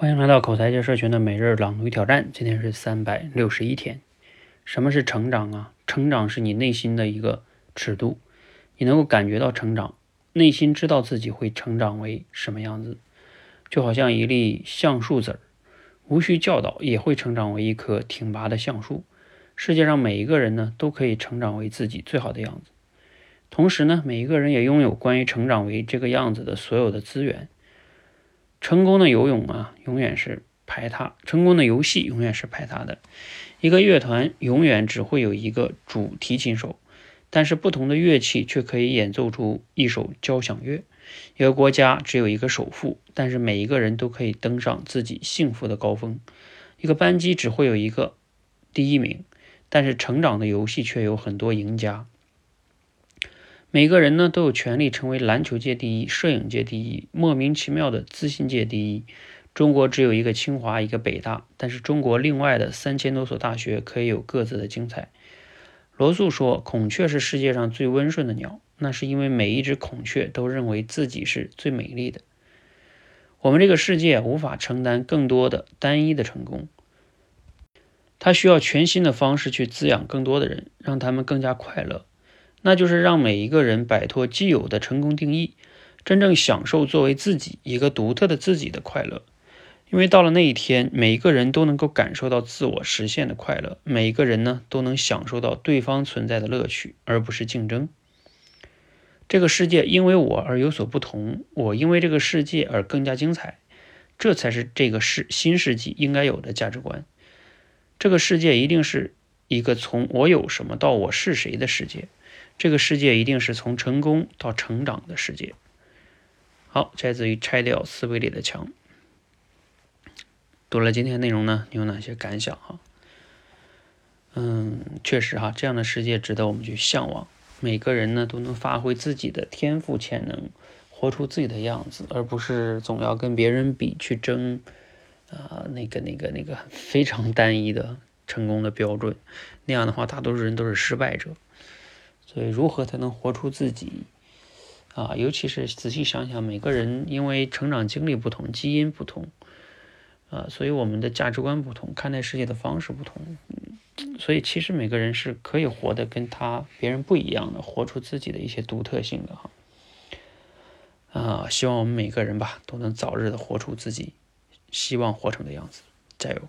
欢迎来到口才界社群的每日朗读与挑战，今天是三百六十一天。什么是成长啊？成长是你内心的一个尺度，你能够感觉到成长，内心知道自己会成长为什么样子，就好像一粒橡树籽儿，无需教导也会成长为一棵挺拔的橡树。世界上每一个人呢，都可以成长为自己最好的样子，同时呢，每一个人也拥有关于成长为这个样子的所有的资源。成功的游泳啊，永远是排他；成功的游戏永远是排他的。一个乐团永远只会有一个主提琴手，但是不同的乐器却可以演奏出一首交响乐。一个国家只有一个首富，但是每一个人都可以登上自己幸福的高峰。一个班级只会有一个第一名，但是成长的游戏却有很多赢家。每个人呢都有权利成为篮球界第一、摄影界第一、莫名其妙的自信界第一。中国只有一个清华，一个北大，但是中国另外的三千多所大学可以有各自的精彩。罗素说，孔雀是世界上最温顺的鸟，那是因为每一只孔雀都认为自己是最美丽的。我们这个世界无法承担更多的单一的成功，它需要全新的方式去滋养更多的人，让他们更加快乐。那就是让每一个人摆脱既有的成功定义，真正享受作为自己一个独特的自己的快乐。因为到了那一天，每一个人都能够感受到自我实现的快乐，每一个人呢都能享受到对方存在的乐趣，而不是竞争。这个世界因为我而有所不同，我因为这个世界而更加精彩，这才是这个世新世纪应该有的价值观。这个世界一定是一个从我有什么到我是谁的世界。这个世界一定是从成功到成长的世界。好，摘自于《拆掉思维里的墙》。读了今天内容呢，你有哪些感想哈？嗯，确实哈，这样的世界值得我们去向往。每个人呢都能发挥自己的天赋潜能，活出自己的样子，而不是总要跟别人比去争啊那个那个那个非常单一的成功的标准。那样的话，大多数人都是失败者。所以，如何才能活出自己啊？尤其是仔细想想，每个人因为成长经历不同，基因不同啊，所以我们的价值观不同，看待世界的方式不同。所以，其实每个人是可以活得跟他别人不一样的，活出自己的一些独特性的哈。啊，希望我们每个人吧，都能早日的活出自己希望活成的样子。加油！